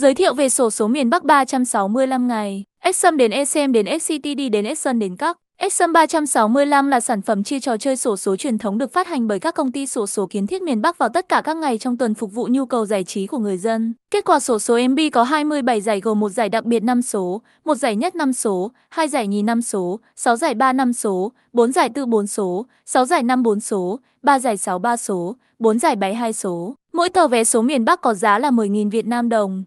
Giới thiệu về sổ số miền Bắc 365 ngày. Exxon đến ECM đến XCT đi đến Exxon đến các. Exxon 365 là sản phẩm chia trò chơi sổ số truyền thống được phát hành bởi các công ty sổ số kiến thiết miền Bắc vào tất cả các ngày trong tuần phục vụ nhu cầu giải trí của người dân. Kết quả sổ số MB có 27 giải gồm một giải đặc biệt 5 số, một giải nhất 5 số, hai giải nhì 5 số, 6 giải 3 5 số, 4 giải tư 4 số, 6 giải 5 4 số, 3 giải 6 3 số, 4 giải 7 2 số. Mỗi tờ vé số miền Bắc có giá là 10.000 Việt Nam đồng.